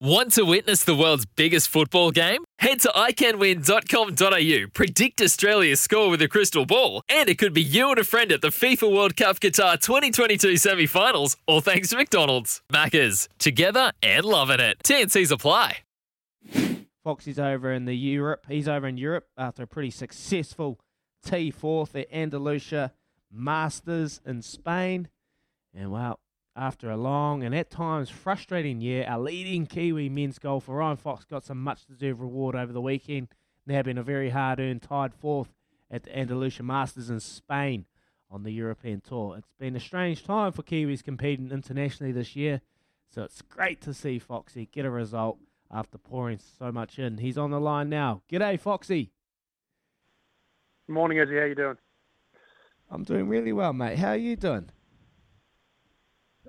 Want to witness the world's biggest football game? Head to iCanWin.com.au, predict Australia's score with a crystal ball, and it could be you and a friend at the FIFA World Cup Qatar 2022 semi finals, all thanks to McDonald's. Maccas, together and loving it. TNC's apply. Fox is over in the Europe. He's over in Europe after a pretty successful T4th at Andalusia Masters in Spain. And well, after a long and at times frustrating year, our leading Kiwi men's golfer Ryan Fox got some much deserved reward over the weekend. Now been a very hard earned tied fourth at the Andalusia Masters in Spain on the European Tour. It's been a strange time for Kiwis competing internationally this year, so it's great to see Foxy get a result after pouring so much in. He's on the line now. G'day, Foxy. Morning, Izzy. How you doing? I'm doing really well, mate. How are you doing?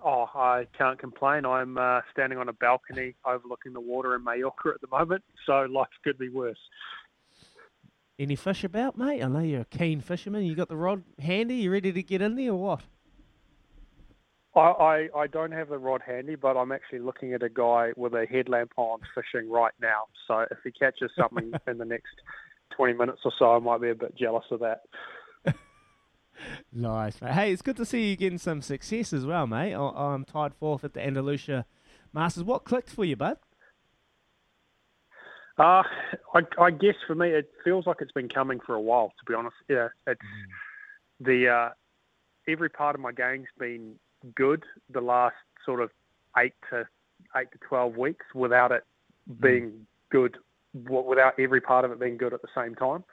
Oh, I can't complain. I'm uh, standing on a balcony overlooking the water in Mallorca at the moment, so life could be worse. Any fish about, mate? I know you're a keen fisherman. You got the rod handy? You ready to get in there or what? I, I, I don't have the rod handy, but I'm actually looking at a guy with a headlamp on fishing right now. So if he catches something in the next 20 minutes or so, I might be a bit jealous of that. Nice, mate. Hey, it's good to see you getting some success as well, mate. I- I'm tied fourth at the Andalusia Masters. What clicked for you, bud? Uh, I, I guess for me, it feels like it's been coming for a while. To be honest, yeah, it's the uh, every part of my game's been good the last sort of eight to eight to twelve weeks without it being good, without every part of it being good at the same time.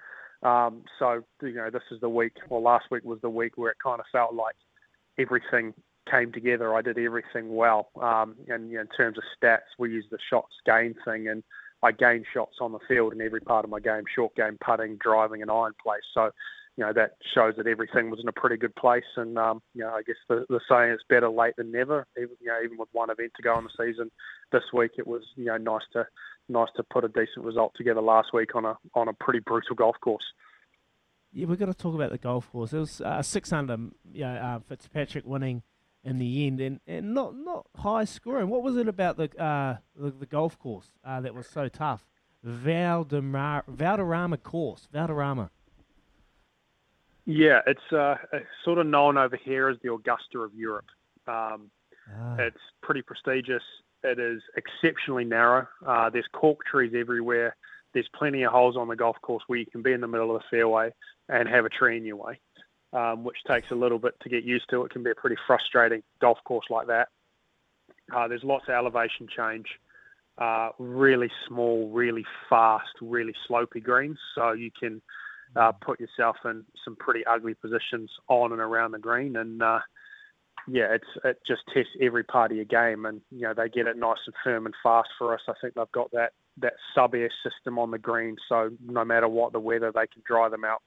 Um, so you know, this is the week. Well, last week was the week where it kind of felt like everything came together. I did everything well. Um, and you know, in terms of stats, we use the shots gain thing, and I gained shots on the field in every part of my game: short game, putting, driving, and iron play. So, you know, that shows that everything was in a pretty good place. And um, you know, I guess the, the saying is better late than never. Even, you know, even with one event to go in the season, this week it was you know nice to nice to put a decent result together last week on a on a pretty brutal golf course. Yeah, we've got to talk about the golf course. It was uh, six under, you know, uh, Fitzpatrick winning in the end, and, and not not high scoring. What was it about the uh, the, the golf course uh, that was so tough? Valderrama, Valderrama course, Valderrama. Yeah, it's uh, it's sort of known over here as the Augusta of Europe. Um, Ah, It's pretty prestigious. It is exceptionally narrow. Uh, there's cork trees everywhere. There's plenty of holes on the golf course where you can be in the middle of the fairway and have a tree in your way, um, which takes a little bit to get used to. It can be a pretty frustrating golf course like that. Uh, there's lots of elevation change, uh, really small, really fast, really slopy greens, so you can uh, put yourself in some pretty ugly positions on and around the green. And uh, yeah, it just tests every part of your game, and you know they get it nice and firm and fast for us. I think they've got that that sub air system on the green, so no matter what the weather, they can dry them out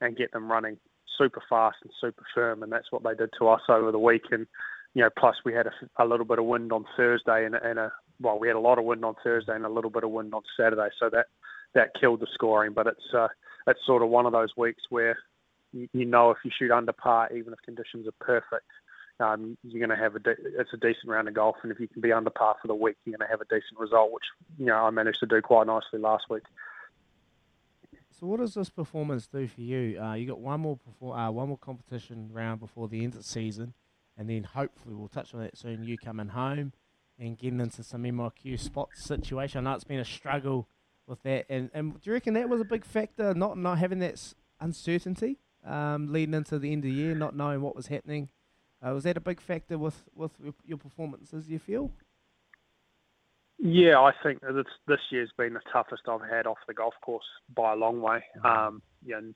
and get them running super fast and super firm, and that's what they did to us over the week. And you know, plus we had a, a little bit of wind on Thursday, and, and a well, we had a lot of wind on Thursday and a little bit of wind on Saturday, so that that killed the scoring. But it's uh, it's sort of one of those weeks where you, you know if you shoot under par, even if conditions are perfect, um, you're going to have a de- it's a decent round of golf, and if you can be under par for the week, you're going to have a decent result, which you know I managed to do quite nicely last week. So what does this performance do for you? Uh, you got one more uh, one more competition round before the end of the season, and then hopefully we'll touch on that soon. You coming home and getting into some MIQ spot situation. I know it's been a struggle with that, and, and do you reckon that was a big factor, not not having that uncertainty um, leading into the end of the year, not knowing what was happening? Uh, was that a big factor with with your- performances? You feel? Yeah, I think that this year's been the toughest I've had off the golf course by a long way. Um, yeah, and,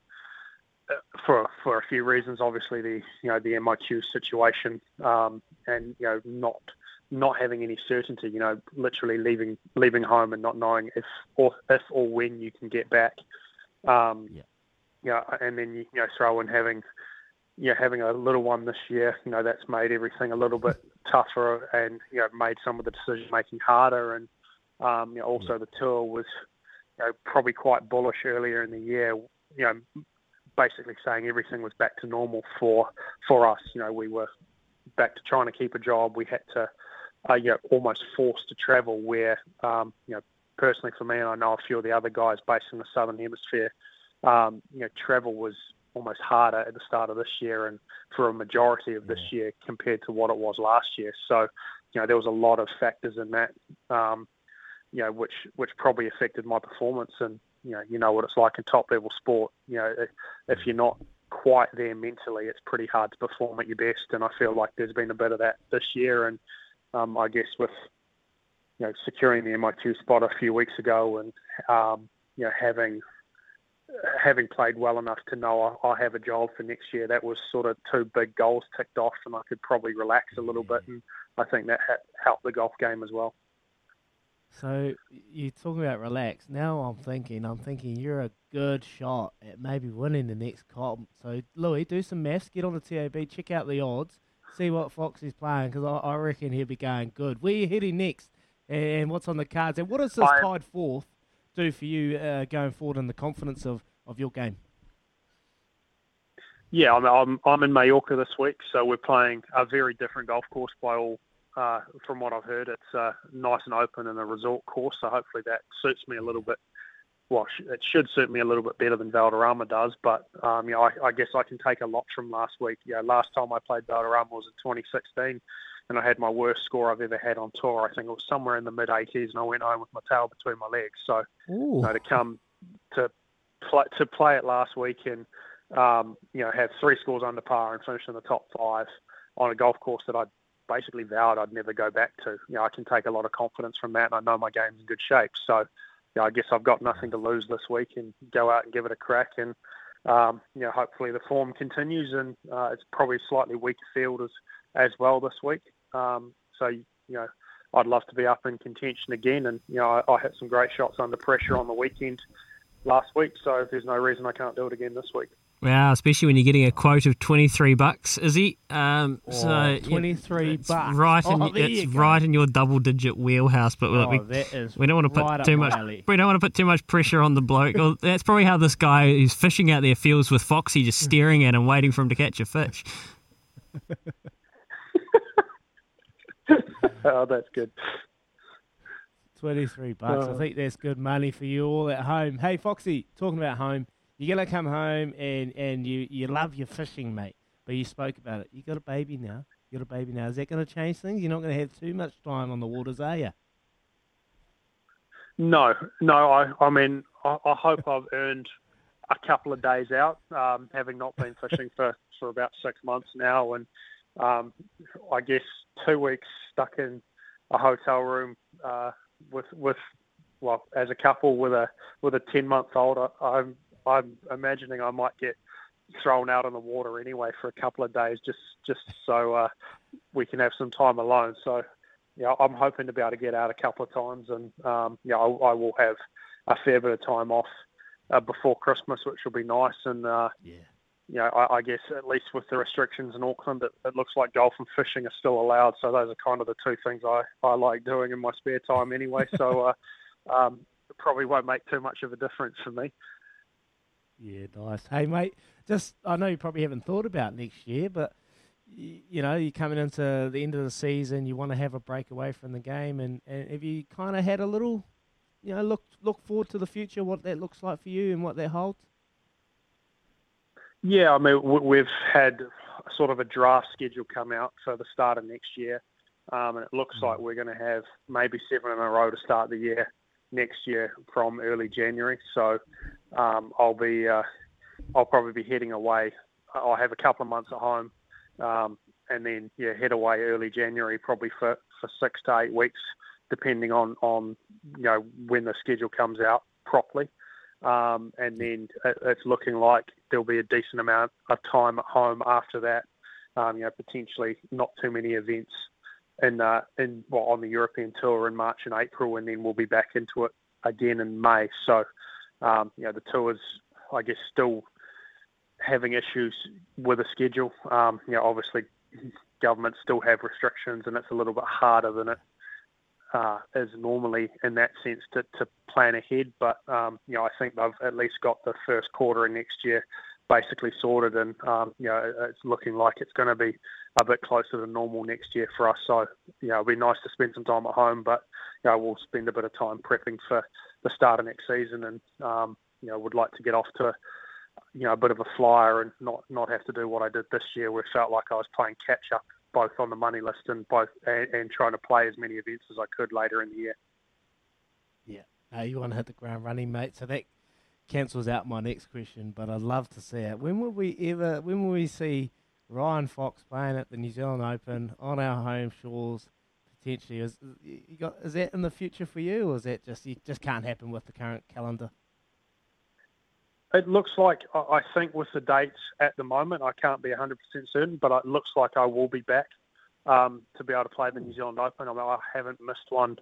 uh, for for a few reasons, obviously the you know the MIQ situation, um, and you know not not having any certainty. You know, literally leaving leaving home and not knowing if or if or when you can get back. Um, Yeah. yeah, and then you, you know throw in having you know, having a little one this year, you know, that's made everything a little bit tougher and, you know, made some of the decision making harder. And, um, you know, also the tour was, you know, probably quite bullish earlier in the year, you know, basically saying everything was back to normal for, for us. You know, we were back to trying to keep a job. We had to, uh, you know, almost forced to travel where, um, you know, personally for me, and I know a few of the other guys based in the Southern Hemisphere, um, you know, travel was almost harder at the start of this year and for a majority of this year compared to what it was last year. So, you know, there was a lot of factors in that, um, you know, which which probably affected my performance. And you know, you know what it's like in top level sport. You know, if you're not quite there mentally, it's pretty hard to perform at your best. And I feel like there's been a bit of that this year. And um, I guess with you know securing the MIQ spot a few weeks ago and um, you know having having played well enough to know I, I have a job for next year, that was sort of two big goals ticked off, and I could probably relax a little bit, and I think that helped the golf game as well. So you're talking about relax. Now I'm thinking, I'm thinking you're a good shot at maybe winning the next comp. So Louis, do some maths, get on the TAB, check out the odds, see what Fox is playing, because I, I, reckon he'll be going good. Where are you heading next, and what's on the cards, and what is this tied fourth do for you uh, going forward in the confidence of, of your game? Yeah, I'm, I'm, I'm in Mallorca this week, so we're playing a very different golf course by all. Uh, from what I've heard, it's uh, nice and open and a resort course, so hopefully that suits me a little bit. Well, it should suit me a little bit better than Valderrama does, but um, you know, I, I guess I can take a lot from last week. Yeah, last time I played Valderrama was in 2016, and I had my worst score I've ever had on tour. I think it was somewhere in the mid 80s, and I went home with my tail between my legs. So, you know, to come to play, to play it last week and um, you know have three scores under par and finish in the top five on a golf course that I basically vowed I'd never go back to. You know, I can take a lot of confidence from that, and I know my game's in good shape. So, you know, I guess I've got nothing to lose this week and go out and give it a crack. And um, you know, hopefully the form continues, and uh, it's probably a slightly weaker field as as well this week. Um, so you know, I'd love to be up in contention again. And you know, I, I hit some great shots under pressure on the weekend last week, so there's no reason I can't do it again this week. Wow, especially when you're getting a quote of twenty three bucks, is he? Um, oh, so twenty three bucks, right? In, oh, it's right in your double digit wheelhouse. But oh, we, we don't want to right put too much. Alley. We don't want to put too much pressure on the bloke. well, that's probably how this guy who's fishing out there feels with Foxy, just staring at him, waiting for him to catch a fish. oh, that's good. 23 bucks. I think that's good money for you all at home. Hey, Foxy, talking about home, you're going to come home and, and you, you love your fishing, mate, but you spoke about it. You got a baby now. You got a baby now. Is that going to change things? You're not going to have too much time on the waters, are you? No, no. I, I mean, I, I hope I've earned a couple of days out, um, having not been fishing for, for about six months now, and um, I guess two weeks stuck in a hotel room uh, with with well as a couple with a with a ten month old. I, am I'm imagining I might get thrown out on the water anyway for a couple of days just just so uh, we can have some time alone. So yeah, I'm hoping to be able to get out a couple of times, and um, yeah, I, I will have a fair bit of time off uh, before Christmas, which will be nice. And uh, yeah you know, I, I, guess at least with the restrictions in Auckland, it, it, looks like golf and fishing are still allowed. So those are kind of the two things I, I like doing in my spare time anyway. So uh, um, it probably won't make too much of a difference for me. Yeah, nice. Hey, mate, just I know you probably haven't thought about next year, but you, you know, you're coming into the end of the season, you want to have a break away from the game, and, and have you kind of had a little, you know, look look forward to the future, what that looks like for you and what that holds? Yeah, I mean, we've had sort of a draft schedule come out for the start of next year, um, and it looks mm. like we're going to have maybe seven in a row to start the year next year from early January. So um, I'll be, uh, I'll probably be heading away. I'll have a couple of months at home, um, and then yeah, head away early January, probably for, for six to eight weeks, depending on on you know when the schedule comes out properly. Um, and then it's looking like there'll be a decent amount of time at home after that. Um, you know, potentially not too many events in uh, in well on the European tour in March and April, and then we'll be back into it again in May. So, um, you know, the tour's I guess still having issues with a schedule. Um, you know, obviously, governments still have restrictions, and it's a little bit harder than it uh, is normally in that sense to, to plan ahead. But um, you know, I think they've at least got the first quarter of next year basically sorted, and um, you know, it's looking like it's going to be a bit closer to normal next year for us. So you know, it'll be nice to spend some time at home, but you know, we'll spend a bit of time prepping for the start of next season, and um, you know, would like to get off to you know a bit of a flyer and not not have to do what I did this year, where it felt like I was playing catch up both on the money list and both and, and trying to play as many events as I could later in the year. Yeah, no, you want to hit the ground running, mate. So that cancels out my next question, but I'd love to see it. When will we ever? When will we see Ryan Fox playing at the New Zealand Open on our home shores? Potentially, is you got is that in the future for you, or is that just it just can't happen with the current calendar? It looks like I think with the dates at the moment, I can't be 100% certain, but it looks like I will be back um, to be able to play the New Zealand Open. I, mean, I haven't missed one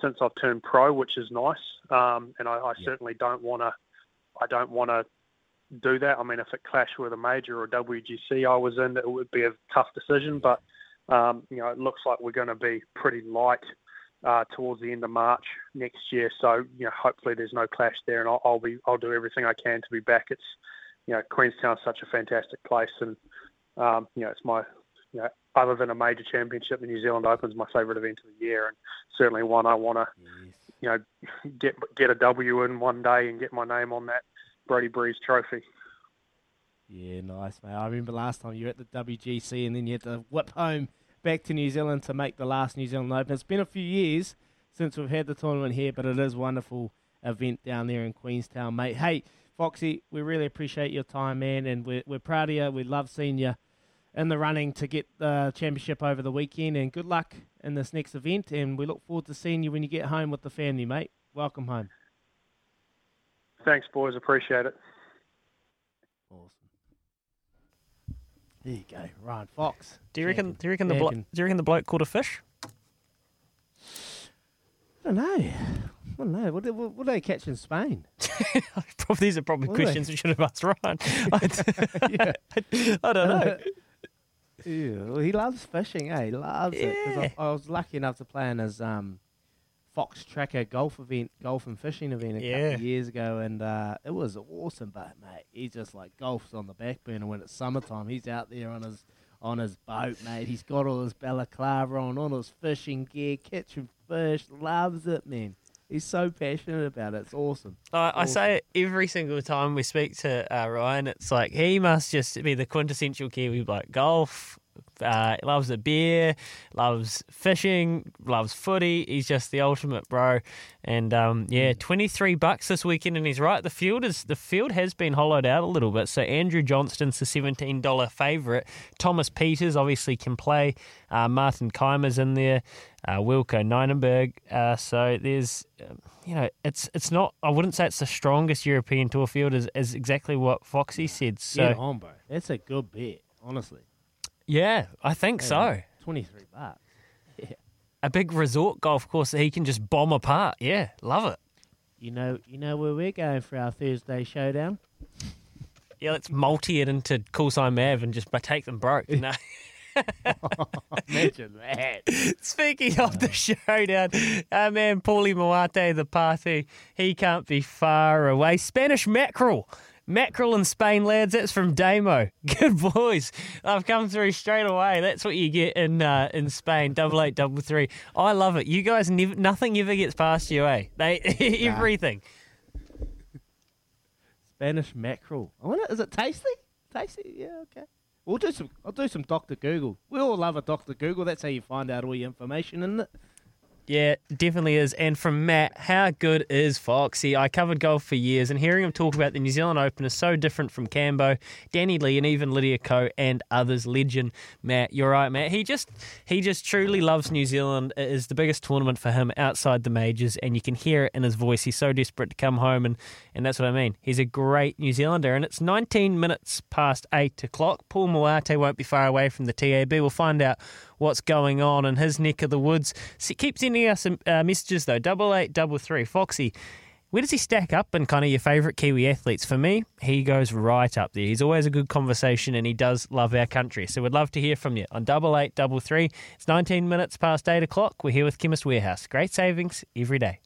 since I've turned pro, which is nice, um, and I, I yeah. certainly don't want to. I don't want to do that. I mean, if it clashed with a major or WGC I was in, it would be a tough decision. But um, you know, it looks like we're going to be pretty light uh, towards the end of March next year. So you know, hopefully there's no clash there, and I'll, I'll, be I'll do everything I can to be back. It's you know, Queenstown's such a fantastic place, and um, you know, it's my you know, other than a major championship, the New Zealand Open is my favourite event of the year, and certainly one I want to yes. you know get get a W in one day and get my name on that Brodie Breeze trophy. Yeah, nice, mate. I remember last time you were at the WGC and then you had to whip home back to New Zealand to make the last New Zealand Open. It's been a few years since we've had the tournament here, but it is a wonderful event down there in Queenstown, mate. Hey, Foxy, we really appreciate your time, man, and we're, we're proud of you. We love seeing you in the running to get the championship over the weekend, and good luck in this next event. And we look forward to seeing you when you get home with the family, mate. Welcome home. Thanks, boys. Appreciate it. There you go, Ryan Fox. Do you reckon? Do you reckon the blo- do you reckon the bloke caught a fish? I don't know. I don't know. What, what, what do they catch in Spain? These are probably what questions we should have asked Ryan. I, I don't know. Yeah, well, he loves fishing, eh? He loves yeah. it. I, I, was lucky enough to play in his um, Fox Tracker golf event, golf and fishing event a yeah. couple of years ago, and uh, it was awesome. But mate, he's just like golf's on the back burner when it's summertime. He's out there on his on his boat, mate. He's got all his balaclava on, all his fishing gear, catching fish. Loves it, man. He's so passionate about it. It's awesome. I, awesome. I say it every single time we speak to uh, Ryan. It's like he must just be the quintessential Kiwi bloke. Golf, uh, loves a beer, loves fishing, loves footy. He's just the ultimate bro. And um, yeah, hmm. twenty three bucks this weekend, and he's right. The field is the field has been hollowed out a little bit. So Andrew Johnston's the seventeen dollar favourite. Thomas Pieters obviously can play. Uh, Martin Kaymer's in there. Uh, Wilco Nienaber. Uh, so there's, um, you know, it's it's not. I wouldn't say it's the strongest European tour field. Is, is exactly what Foxy said. So Get on, bro. That's a good bet, honestly. Yeah, I think so. 23 bucks. Yeah. A big resort golf course that he can just bomb apart. Yeah, love it. You know, you know where we're going for our Thursday showdown? Yeah, let's multi it into Coolside Mav and just take them broke. No. Imagine that. Speaking of the showdown, our man Paulie Moate, the party, he can't be far away. Spanish mackerel Mackerel in Spain, lads. That's from Damo. Good boys. I've come through straight away. That's what you get in uh, in Spain. Double eight, double three. I love it. You guys, never, nothing ever gets past you, eh? They everything. Spanish mackerel. I wonder, is it tasty? Tasty? Yeah. Okay. We'll do some. I'll do some Doctor Google. We all love a Doctor Google. That's how you find out all your information, isn't it? Yeah, definitely is. And from Matt, how good is Foxy? I covered golf for years, and hearing him talk about the New Zealand Open is so different from Cambo, Danny Lee, and even Lydia Ko and others. Legend, Matt. You're right, Matt. He just he just truly loves New Zealand. It is the biggest tournament for him outside the majors, and you can hear it in his voice. He's so desperate to come home, and and that's what I mean. He's a great New Zealander, and it's 19 minutes past eight o'clock. Paul Moate won't be far away from the TAB. We'll find out what's going on in his neck of the woods. So keep sending us uh, messages though. Double eight double three. Foxy, Where does he stack up in kind of your favourite Kiwi athletes? For me, he goes right up there. He's always a good conversation and he does love our country. So we'd love to hear from you on double eight double three. It's 19 minutes past eight o'clock. We're here with Chemist Warehouse. Great savings every day.